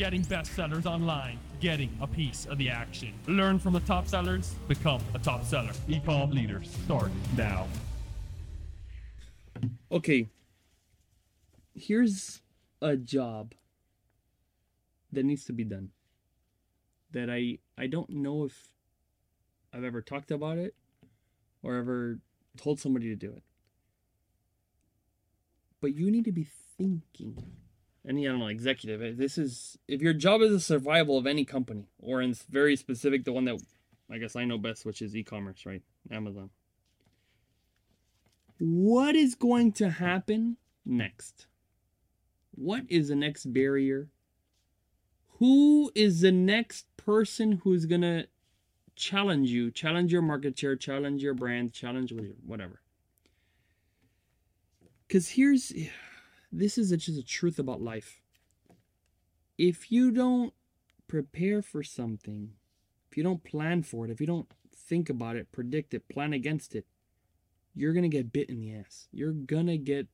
getting bestsellers online, getting a piece of the action. Learn from the top sellers, become a top seller. Ecom Leaders, start now. Okay. Here's a job that needs to be done. That I I don't know if I've ever talked about it or ever told somebody to do it. But you need to be thinking. Any I don't know executive. eh, This is if your job is the survival of any company, or in very specific the one that I guess I know best, which is e-commerce, right? Amazon. What is going to happen next? What is the next barrier? Who is the next person who's gonna challenge you, challenge your market share, challenge your brand, challenge whatever? Because here's this is just a truth about life. If you don't prepare for something, if you don't plan for it, if you don't think about it, predict it, plan against it, you're gonna get bit in the ass. You're gonna get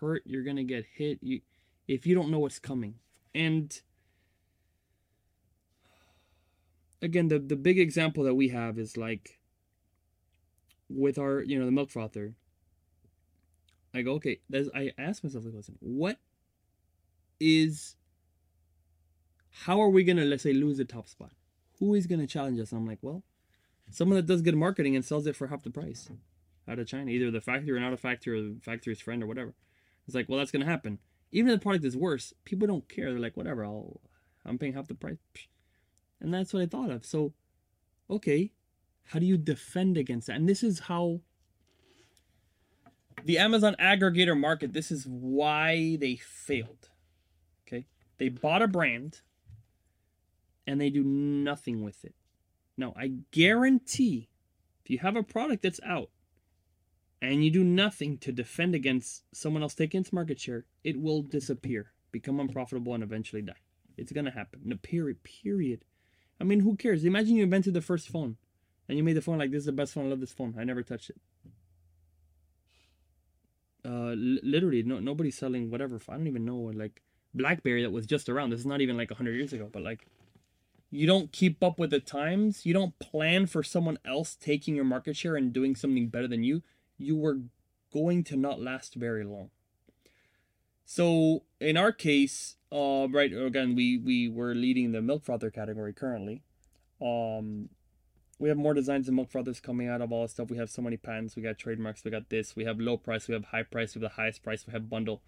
hurt. You're gonna get hit. You, if you don't know what's coming. And again, the the big example that we have is like with our, you know, the milk frother. I go, okay. I ask myself, like, listen, what is? How are we gonna let's say lose the top spot? Who is gonna challenge us? And I'm like, well, someone that does good marketing and sells it for half the price out of China, either the factory or not a factory or the factory's friend or whatever. It's like, well, that's gonna happen. Even if the product is worse, people don't care. They're like, whatever, I'll, I'm paying half the price, and that's what I thought of. So, okay, how do you defend against that? And this is how the Amazon aggregator market. This is why they failed. Okay, they bought a brand, and they do nothing with it. Now, I guarantee, if you have a product that's out and you do nothing to defend against someone else taking its market share, it will disappear, become unprofitable, and eventually die. It's gonna happen. No, period. Period. I mean, who cares? Imagine you invented the first phone, and you made the phone like this is the best phone. I love this phone. I never touched it. Uh, literally, no, nobody's selling whatever. I don't even know like BlackBerry that was just around. This is not even like hundred years ago, but like you don't keep up with the times. You don't plan for someone else taking your market share and doing something better than you. You were going to not last very long. So in our case, uh, right again, we we were leading the milk frother category currently. Um, we have more designs and milk frothers coming out of all this stuff. We have so many patents. We got trademarks. We got this. We have low price. We have high price. We have the highest price. We have bundle.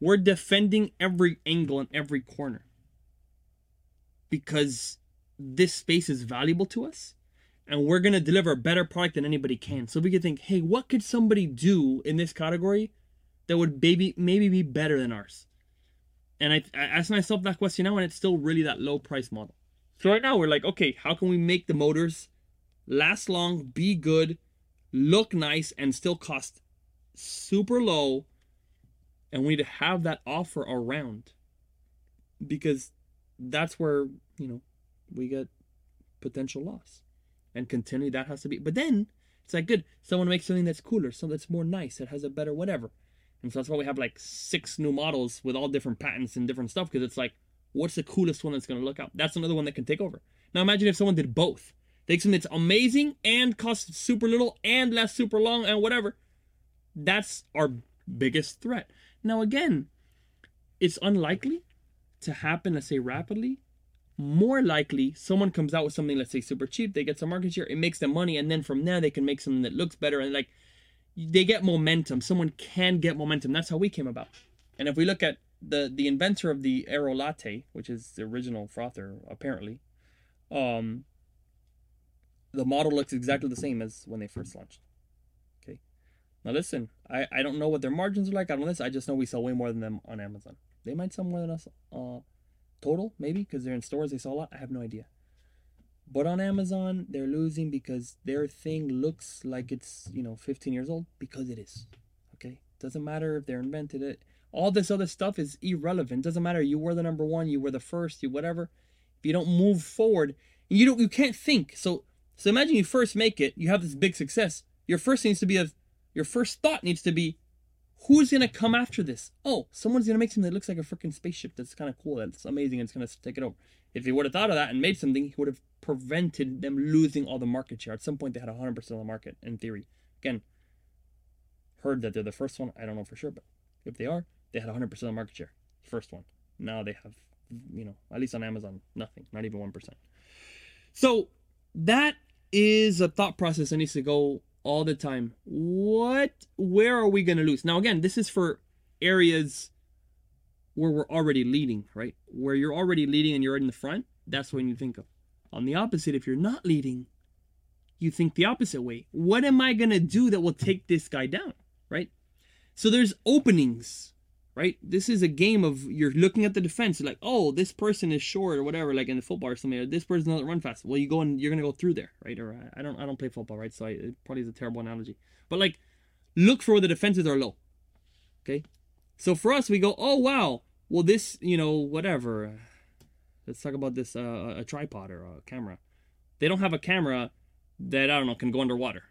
We're defending every angle and every corner because this space is valuable to us and we're going to deliver a better product than anybody can. So we could think, hey, what could somebody do in this category that would maybe maybe be better than ours? And I, I ask myself that question now, and it's still really that low price model. So right now we're like, okay, how can we make the motors last long, be good, look nice, and still cost super low? And we need to have that offer around because that's where you know we get potential loss and continue that has to be but then it's like good someone makes something that's cooler something that's more nice that has a better whatever and so that's why we have like six new models with all different patents and different stuff because it's like what's the coolest one that's going to look out? That's another one that can take over. Now imagine if someone did both. Take something that's amazing and costs super little and lasts super long and whatever. That's our biggest threat. Now again it's unlikely to happen let's say rapidly. More likely someone comes out with something let's say super cheap they get some market share it makes them money and then from there they can make something that looks better and like they get momentum. Someone can get momentum. That's how we came about. And if we look at the the inventor of the Aerolatte which is the original frother apparently um the model looks exactly the same as when they first launched. Okay. Now listen i i don't know what their margins are like on this. I just know we sell way more than them on amazon. They might sell more than us uh total maybe because they're in stores they sell a lot. I have no idea. But on amazon they're losing because their thing looks like it's you know 15 years old because it is. Okay. Doesn't matter if they're invented it all this other stuff is irrelevant doesn't matter you were the number one you were the first you whatever if you don't move forward you don't you can't think so so imagine you first make it you have this big success your first needs to be a your first thought needs to be who's gonna come after this? Oh, someone's gonna make something that looks like a freaking spaceship that's kind of cool, that's amazing, it's gonna take it over. If he would have thought of that and made something, he would have prevented them losing all the market share. At some point, they had 100% of the market, in theory. Again, heard that they're the first one. I don't know for sure, but if they are, they had 100% of market share. First one. Now they have, you know, at least on Amazon, nothing, not even 1%. So that is a thought process that needs to go all the time. What, where are we going to lose? Now, again, this is for areas where we're already leading, right? Where you're already leading and you're in the front, that's when you think of. On the opposite, if you're not leading, you think the opposite way. What am I going to do that will take this guy down, right? So there's openings, right? This is a game of you're looking at the defense, like, oh, this person is short or whatever, like in the football or something. Or this person doesn't run fast. Well, you go and you're gonna go through there, right? Or I don't, I don't play football, right? So I, it probably is a terrible analogy, but like, look for where the defenses are low. Okay, so for us, we go, oh wow, well this, you know, whatever. Let's talk about this, uh, a tripod or a camera. They don't have a camera that I don't know can go underwater.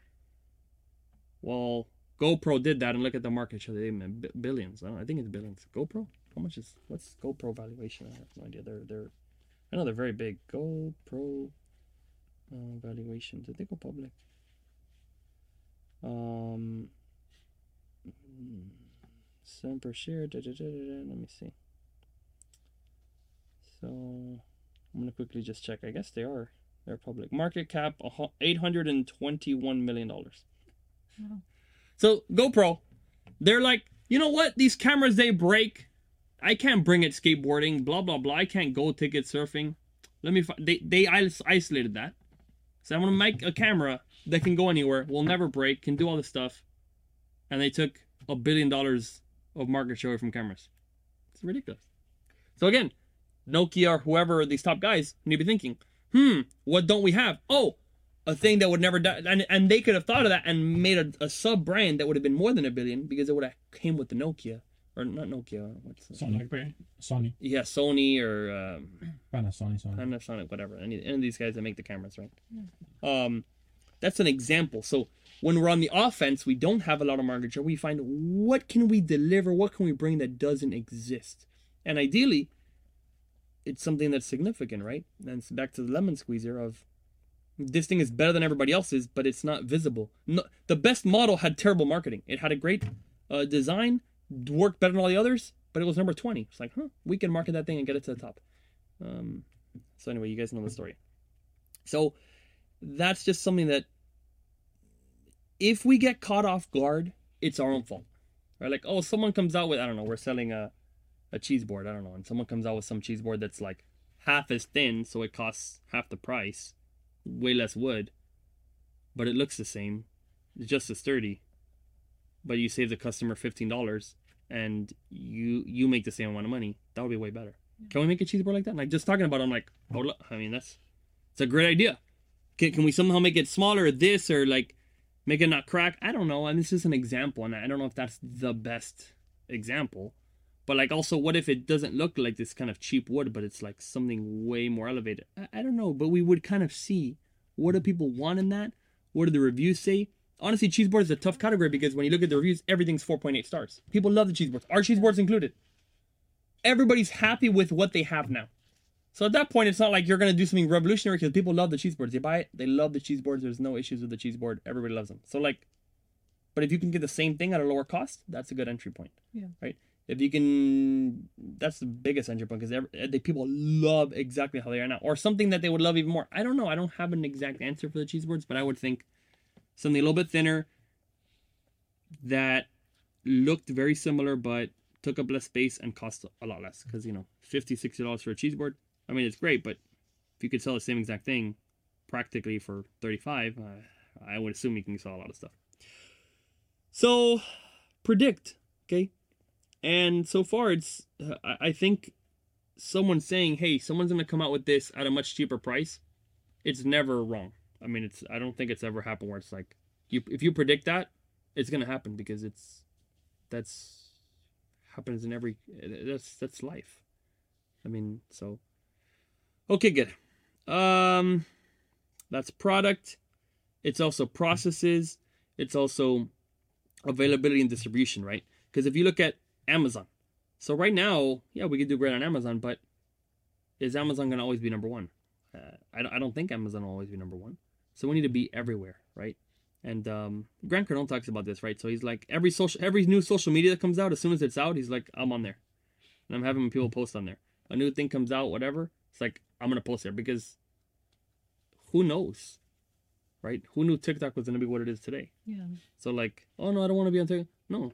Well, GoPro did that, and look at the market share. They made billions. I, don't, I think it's billions. GoPro. How much is what's GoPro valuation? I have no idea. They're they're. I know they're very big. GoPro uh, valuation. Did they go public? Um. Seven per share. Da, da, da, Let me see. So I'm gonna quickly just check. I guess they are. They're public. Market cap eight hundred and twenty-one million dollars. Wow. So GoPro, they're like, you know what? These cameras they break. I can't bring it skateboarding. Blah blah blah. I can't go ticket surfing. Let me. They they isolated that. So I'm gonna make a camera that can go anywhere, will never break, can do all this stuff, and they took a billion dollars of market share from cameras. It's ridiculous. So again, Nokia or whoever these top guys need to be thinking, hmm, what don't we have? Oh, a thing that would never die. And, and they could have thought of that and made a, a sub brand that would have been more than a billion because it would have came with the Nokia. Or not Nokia. What's the, Sony. Sony. Yeah, Sony or um, Panasonic. Sony. Panasonic, whatever. Any, any of these guys that make the cameras, right? Yeah. Um, that's an example. So when we're on the offense, we don't have a lot of market share. We find what can we deliver? What can we bring that doesn't exist? And ideally, it's something that's significant, right? And it's back to the lemon squeezer of this thing is better than everybody else's, but it's not visible. No, the best model had terrible marketing. It had a great uh, design, worked better than all the others, but it was number 20. It's like, huh, we can market that thing and get it to the top. Um, so anyway, you guys know the story. So that's just something that if we get caught off guard, it's our own fault. Right? Like, oh, someone comes out with, I don't know, we're selling a, a cheese board, I don't know, and someone comes out with some cheese board that's like half as thin, so it costs half the price way less wood, but it looks the same, it's just as sturdy. But you save the customer fifteen dollars, and you you make the same amount of money. That would be way better. Yeah. Can we make a cheese board like that? Like just talking about, it, I'm like, oh, look, I mean that's it's a great idea. Can can we somehow make it smaller, this or like make it not crack? I don't know. And this is an example, and I don't know if that's the best example. But like also, what if it doesn't look like this kind of cheap wood, but it's like something way more elevated? I, I don't know, but we would kind of see what do people want in that? What do the reviews say? Honestly, cheese board is a tough category because when you look at the reviews, everything's 4.8 stars. People love the cheese boards. Our cheese boards included. Everybody's happy with what they have now. So at that point, it's not like you're going to do something revolutionary because people love the cheese boards. They buy it, they love the cheese boards. There's no issues with the cheese board. Everybody loves them. So like, but if you can get the same thing at a lower cost, that's a good entry point. Yeah. Right if you can that's the biggest entry point because people love exactly how they are now or something that they would love even more. I don't know. I don't have an exact answer for the cheese boards but i would think something a little bit thinner that looked very similar but took up less space and cost a lot less because you know 50 60 dollars for a cheese board i mean it's great but if you could sell the same exact thing practically for 35 uh, i would assume you can sell a lot of stuff. So predict okay and so far, it's I think someone saying, "Hey, someone's gonna come out with this at a much cheaper price." It's never wrong. I mean, it's I don't think it's ever happened where it's like you if you predict that, it's gonna happen because it's that's happens in every that's that's life. I mean, so okay, good. Um, that's product. It's also processes. It's also availability and distribution, right? Because if you look at Amazon, so right now, yeah, we could do great on Amazon, but is Amazon going to always be number one? Uh, I, don't- I don't think Amazon will always be number one. So we need to be everywhere, right? And um, Grant Cardone talks about this, right? So he's like every social, every new social media that comes out, as soon as it's out, he's like, I'm on there, and I'm having people post on there. A new thing comes out, whatever, it's like I'm gonna post there because who knows, right? Who knew TikTok was gonna be what it is today? Yeah. So like, oh no, I don't want to be on TikTok. No,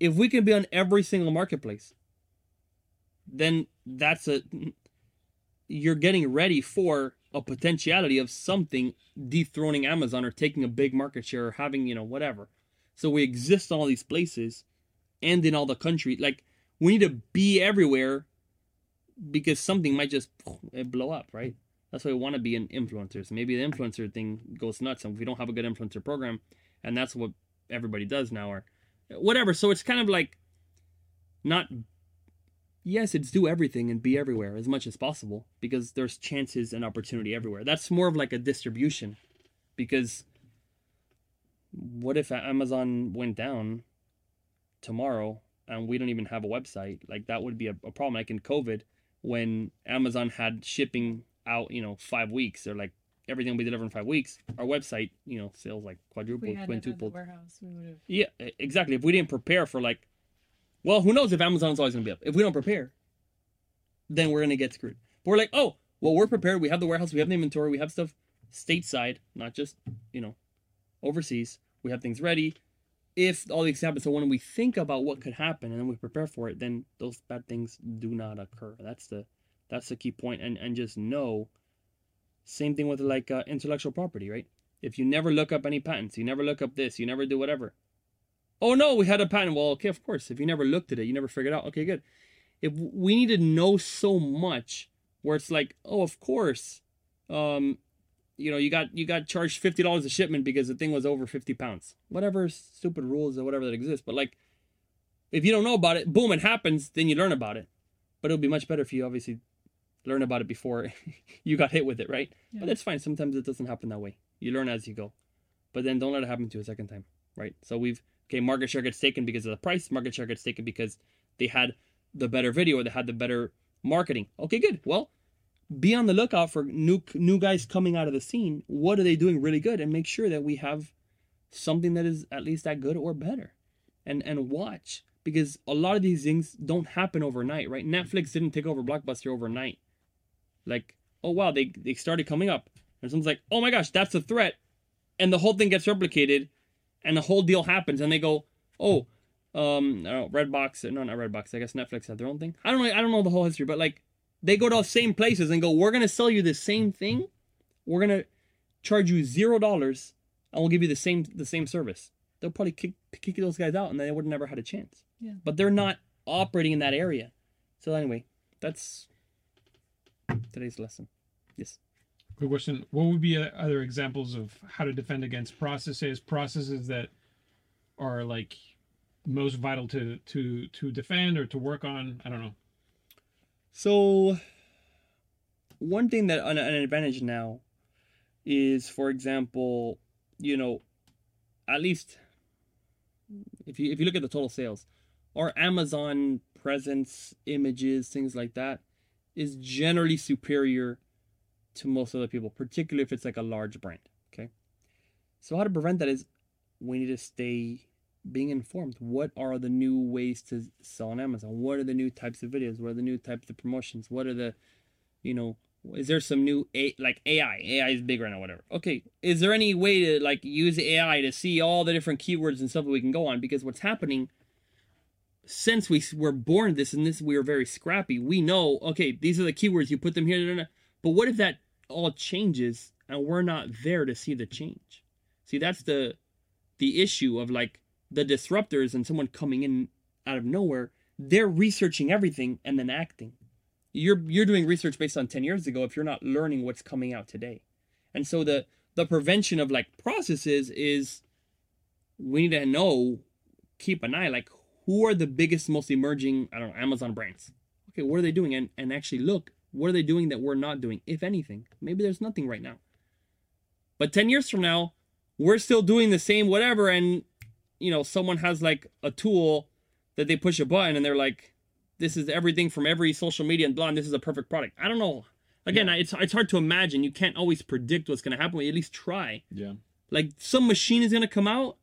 if we can be on every single marketplace, then that's a you're getting ready for a potentiality of something dethroning Amazon or taking a big market share or having you know whatever. So we exist in all these places and in all the country. Like we need to be everywhere because something might just blow up, right? That's why we want to be an influencer. So maybe the influencer thing goes nuts, and we don't have a good influencer program, and that's what everybody does now, or whatever. So it's kind of like not. Yes, it's do everything and be everywhere as much as possible because there's chances and opportunity everywhere. That's more of like a distribution, because what if Amazon went down tomorrow and we don't even have a website? Like that would be a, a problem. Like in COVID, when Amazon had shipping out, you know, five weeks, or like everything will be delivered in five weeks. Our website, you know, sales like quadrupled, had it the quintupled. warehouse, we would have. Yeah, exactly. If we didn't prepare for like, well, who knows if Amazon's always gonna be up? If we don't prepare, then we're gonna get screwed. But we're like, oh, well, we're prepared. We have the warehouse. We have the inventory. We have stuff stateside, not just you know, overseas. We have things ready. If all these happen, so when we think about what could happen and then we prepare for it, then those bad things do not occur. That's the that's the key point. And and just know. Same thing with like uh, intellectual property, right? If you never look up any patents, you never look up this, you never do whatever. Oh no, we had a patent. Well, okay, of course. If you never looked at it, you never figured out. Okay, good. If we need to know so much, where it's like, oh, of course, um, you know, you got you got charged fifty dollars a shipment because the thing was over fifty pounds. Whatever stupid rules or whatever that exists. But like, if you don't know about it, boom, it happens. Then you learn about it. But it'll be much better if you obviously learn about it before you got hit with it, right? Yeah. But that's fine. Sometimes it doesn't happen that way. You learn as you go. But then don't let it happen to you a second time, right? So we've okay, market share gets taken because of the price. Market share gets taken because they had the better video or they had the better marketing. Okay, good. Well, be on the lookout for new new guys coming out of the scene. What are they doing really good, and make sure that we have something that is at least that good or better, and and watch because a lot of these things don't happen overnight, right? Netflix didn't take over Blockbuster overnight. Like, oh wow, they they started coming up, and someone's like, oh my gosh, that's a threat, and the whole thing gets replicated, and the whole deal happens, and they go, oh, um, I don't know, Redbox, no, not Redbox. I guess Netflix had their own thing. I don't know. I don't know the whole history, but like they go to the same places and go, we're gonna sell you the same thing, we're gonna charge you zero dollars, and we'll give you the same the same service. They'll probably kick kick those guys out, and they would have never had a chance. Yeah. But they're not operating in that area. So anyway, that's today's lesson. Yes. Good question: What would be uh, other examples of how to defend against processes, processes that are like most vital to to to defend or to work on? I don't know. So, one thing that an, an advantage now is, for example, you know, at least if you if you look at the total sales, our Amazon presence, images, things like that, is generally superior to most other people, particularly if it's like a large brand. Okay, so how to prevent that is we need to stay being informed. What are the new ways to sell on Amazon? What are the new types of videos? What are the new types of promotions? What are the, you know, is there some new a like AI? AI is big right now, whatever. Okay, is there any way to like use AI to see all the different keywords and stuff that we can go on? Because what's happening since we were born this and this we were very scrappy. We know okay, these are the keywords. You put them here. But what if that all changes and we're not there to see the change? See, that's the the issue of like the disruptors and someone coming in out of nowhere. They're researching everything and then acting. You're you're doing research based on 10 years ago if you're not learning what's coming out today. And so the the prevention of like processes is we need to know, keep an eye, like who are the biggest, most emerging, I don't know, Amazon brands. Okay, what are they doing? And and actually look, what are they doing that we're not doing, if anything? Maybe there's nothing right now. But 10 years from now, we're still doing the same whatever, and you know, someone has like a tool that they push a button and they're like, this is everything from every social media and blah, and this is a perfect product. I don't know. Again, it's it's hard to imagine. You can't always predict what's gonna happen. But you at least try. Yeah. Like some machine is gonna come out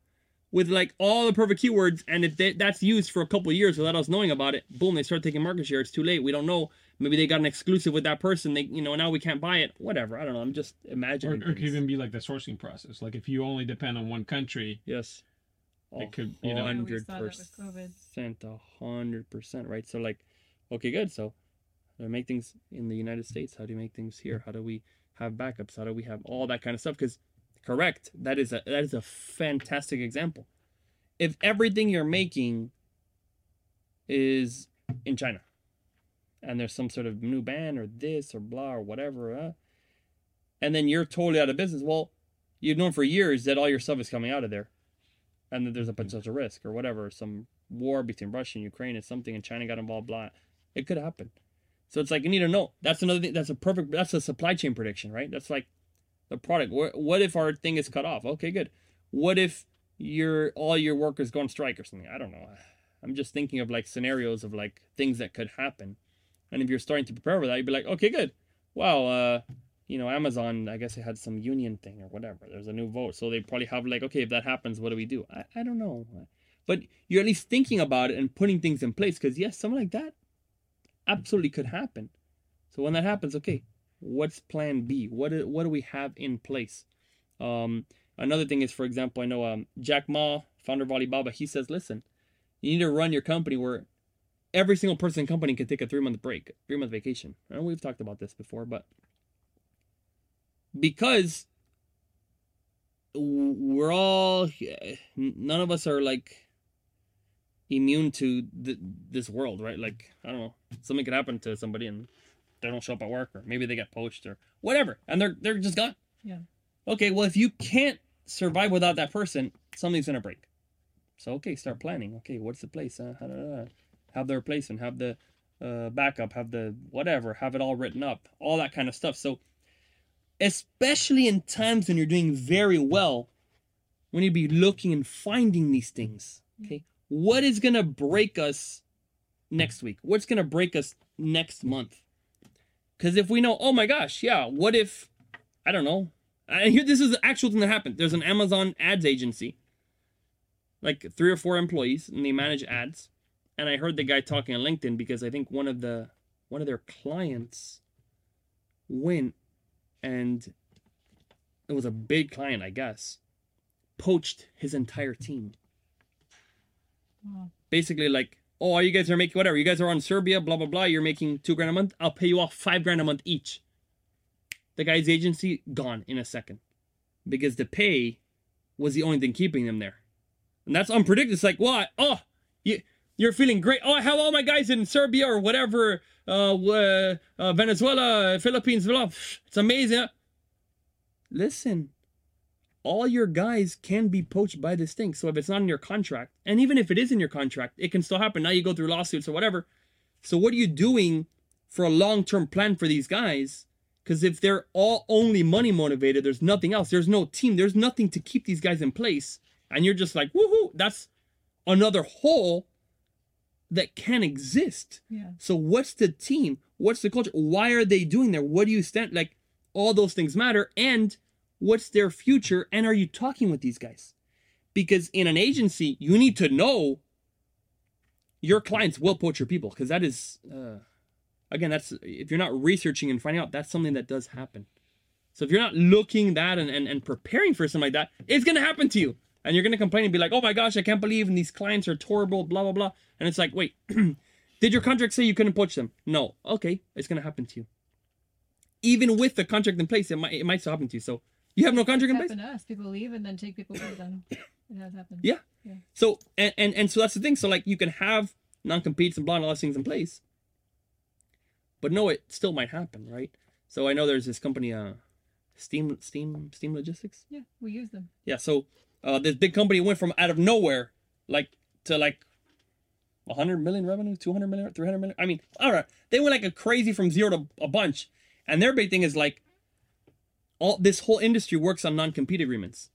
with like all the perfect keywords, and if they, that's used for a couple of years without us knowing about it, boom, they start taking market share. It's too late. We don't know. Maybe they got an exclusive with that person. They, you know, now we can't buy it. Whatever. I don't know. I'm just imagining. or it could even be like the sourcing process. Like if you only depend on one country, Yes. It could, you know- hundred saw that with COVID. percent, a hundred percent, right? So like, okay, good. So, how do we make things in the United States? How do you make things here? How do we have backups? How do we have all that kind of stuff? Because, correct, that is a that is a fantastic example. If everything you're making is in China, and there's some sort of new ban or this or blah or whatever, uh, and then you're totally out of business, well, you've known for years that all your stuff is coming out of there and that there's a potential risk or whatever, some war between Russia and Ukraine and something, and China got involved, blah. It could happen. So it's like you need to know. That's another thing. That's a perfect. That's a supply chain prediction, right? That's like the product. What, if our thing is cut off? Okay, good. What if your all your workers go on strike or something? I don't know. I'm just thinking of like scenarios of like things that could happen, and if you're starting to prepare for that, you'd be like, okay, good. Wow, uh, you know, Amazon, I guess it had some union thing or whatever. There's a new vote. So they probably have like, okay, if that happens, what do we do? I, I don't know. But you're at least thinking about it and putting things in place because, yes, something like that absolutely could happen. So when that happens, okay, what's plan B? What do, what do we have in place? Um, another thing is, for example, I know um, Jack Ma, founder of Alibaba, he says, listen, you need to run your company where every single person in company can take a three month break, three month vacation. And we've talked about this before, but because we're all none of us are like immune to th- this world right like i don't know something could happen to somebody and they don't show up at work or maybe they get poached or whatever and they're they're just gone Yeah. okay well if you can't survive without that person something's gonna break so okay start planning okay what's the place uh, have the replacement have the uh, backup have the whatever have it all written up all that kind of stuff so especially in times when you're doing very well, we need to be looking and finding these things. Okay. What is going to break us next week? What's going to break us next month? Because if we know, oh my gosh, yeah, what if, I don't know, and here, this is the actual thing that happened. There's an Amazon ads agency, like three or four employees, and they manage ads. And I heard the guy talking on LinkedIn because I think one of the one of their clients went and it was a big client, I guess, poached his entire team. Wow. Basically, like, oh, you guys are making whatever. You guys are on Serbia, blah blah blah. You're making two grand a month. I'll pay you off five grand a month each. The guy's agency gone in a second, because the pay was the only thing keeping them there, and that's unpredictable. It's like, what? Oh, you you're feeling great. Oh, I have all my guys in Serbia or whatever, uh, uh, Venezuela, Philippines, blah. It's amazing. Listen, all your guys can be poached by this thing. So if it's not in your contract, and even if it is in your contract, it can still happen. Now you go through lawsuits or whatever. So what are you doing for a long-term plan for these guys? Because if they're all only money motivated, there's nothing else. There's no team. There's nothing to keep these guys in place. And you're just like, woohoo, that's another hole that can exist. Yeah. So what's the team? What's the culture? Why are they doing there? What do you stand like? All those things matter. And what's their future? And are you talking with these guys? Because in an agency, you need to know your clients will poach your people. Because that is, uh, again, that's if you're not researching and finding out, that's something that does happen. So if you're not looking that and, and, and preparing for something like that, it's gonna happen to you. And you're gonna complain and be like, oh my gosh, I can't believe and these clients are horrible, blah blah blah. And it's like, wait, did your contract say you couldn't poach them? No. Okay, it's gonna happen to you. Even with the contract in place, it might it might still happen to you. So you have no contract in It's place. happened us. People leave and then take people with them. It has happened. Yeah. Yeah. So and, and and so that's the thing. So like you can have non-competes and blah and all those things in place. But no, it still might happen, right? So I know there's this company, uh Steam Steam Steam Logistics. Yeah, we use them. Yeah, so uh, this big company went from out of nowhere, like to like 100 million revenue, 200 million, 300 million. I mean, all right, they went like a crazy from zero to a bunch, and their big thing is like all this whole industry works on non-compete agreements,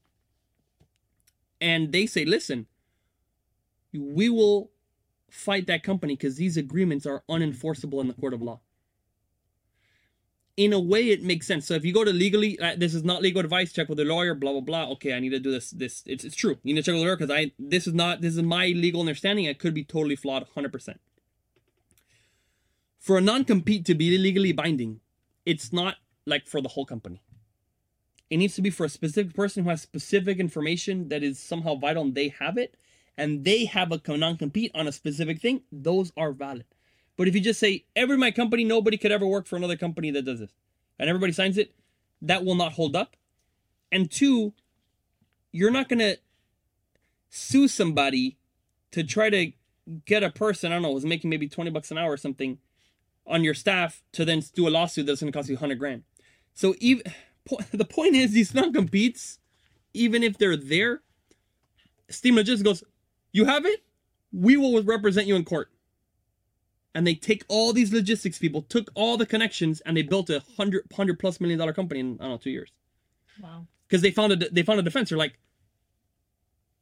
and they say, listen, we will fight that company because these agreements are unenforceable in the court of law. In a way, it makes sense. So if you go to legally, uh, this is not legal advice. Check with a lawyer. Blah blah blah. Okay, I need to do this. This it's, it's true. You need to check with a lawyer because I this is not this is my legal understanding. It could be totally flawed, hundred percent. For a non-compete to be legally binding, it's not like for the whole company. It needs to be for a specific person who has specific information that is somehow vital and they have it, and they have a non compete on a specific thing. Those are valid. But if you just say, every my company, nobody could ever work for another company that does this, and everybody signs it, that will not hold up. And two, you're not going to sue somebody to try to get a person, I don't know, was making maybe 20 bucks an hour or something on your staff to then do a lawsuit that's going to cost you 100 grand. So even the point is these non-competes, even if they're there, Steam Logistics goes, you have it, we will represent you in court. And they take all these logistics people, took all the connections, and they built a hundred hundred plus million dollar company in I don't know two years Wow. because they found a they found a defense. They're like,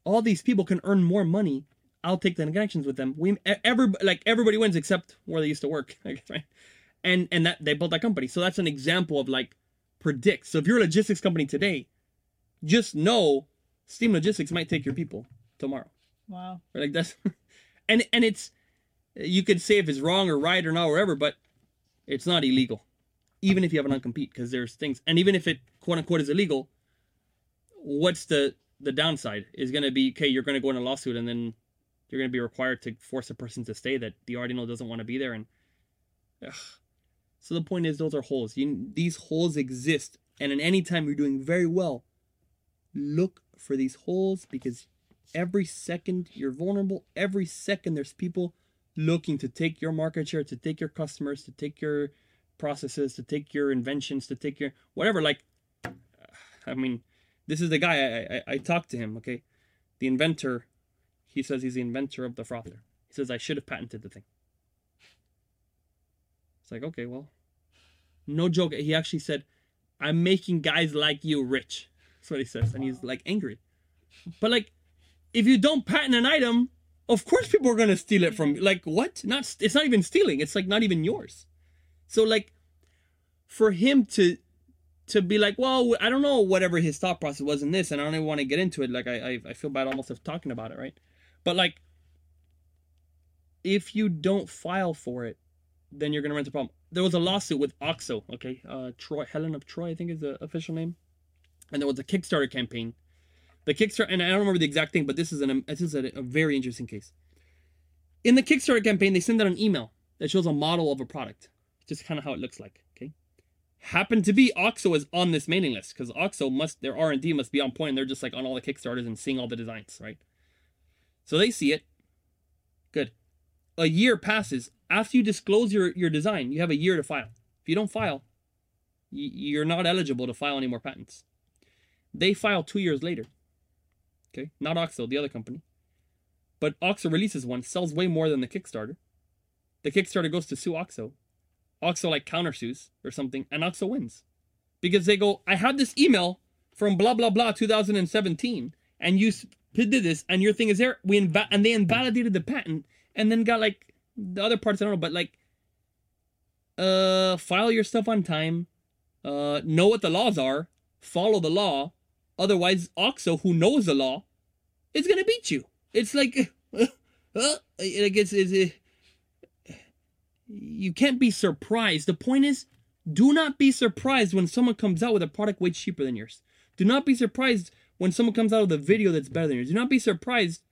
all these people can earn more money. I'll take the connections with them. We every like everybody wins except where they used to work, I guess, right? And and that they built that company. So that's an example of like predict. So if you're a logistics company today, just know Steam Logistics might take your people tomorrow. Wow. Right? Like that's and and it's you could say if it's wrong or right or not or whatever, but it's not illegal. Even if you have an non-compete, because there's things and even if it quote unquote is illegal, what's the the downside is gonna be okay, you're gonna go in a lawsuit and then you're gonna be required to force a person to stay that the already know doesn't want to be there and ugh. So the point is those are holes. You, these holes exist. And in any time you're doing very well, look for these holes because every second you're vulnerable every second there's people looking to take your market share to take your customers to take your processes to take your inventions to take your whatever. Like i mean this is the guy i i, I talked to him okay? The inventor he says he's the inventor of the frother. He says i should have patented the thing it's like okay well no joke he actually said i'm making guys like you rich that's what he says and he's like angry but like if you don't patent an item, of course people are gonna steal it from you. Like what? Not it's not even stealing. It's like not even yours. So like, for him to to be like, well, I don't know whatever his thought process was in this, and I don't even want to get into it. Like I I, I feel bad almost of talking about it, right? But like, if you don't file for it, then you're gonna run into a problem. There was a lawsuit with Oxo, okay, uh, Troy Helen of Troy, I think is the official name, and there was a Kickstarter campaign the Kickstarter, and I don't remember the exact thing, but this is an this is a, a very interesting case. In the Kickstarter campaign, they send out an email that shows a model of a product, just kind of how it looks like. Okay, happened to be Oxo is on this mailing list because Oxo must their R and D must be on point. They're just like on all the Kickstarters and seeing all the designs, right? So they see it. Good. A year passes after you disclose your your design. You have a year to file. If you don't file, you're not eligible to file any more patents. They file two years later. Okay, not Oxo, the other company. But Oxo releases one, sells way more than the Kickstarter. The Kickstarter goes to sue Oxo. Oxo like countersues or something, and Oxo wins. Because they go, I had this email from blah blah blah 2017, and you did this, and your thing is there. We inva- and they invalidated the patent, and then got like the other parts I don't know, but like, uh, file your stuff on time, uh, know what the laws are, follow the law, Otherwise, Oxo, who knows the law, is gonna beat you. It's like, uh, uh, like it's, it's uh, you can't be surprised. The point is, do not be surprised when someone comes out with a product way cheaper than yours. Do not be surprised when someone comes out with a video that's better than yours. Do not be surprised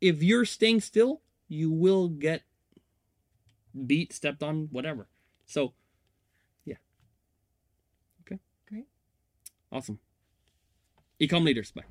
if you're staying still you will get beat, stepped on, whatever. So, yeah. Okay. Great. Awesome. Ecom leaders. Bye.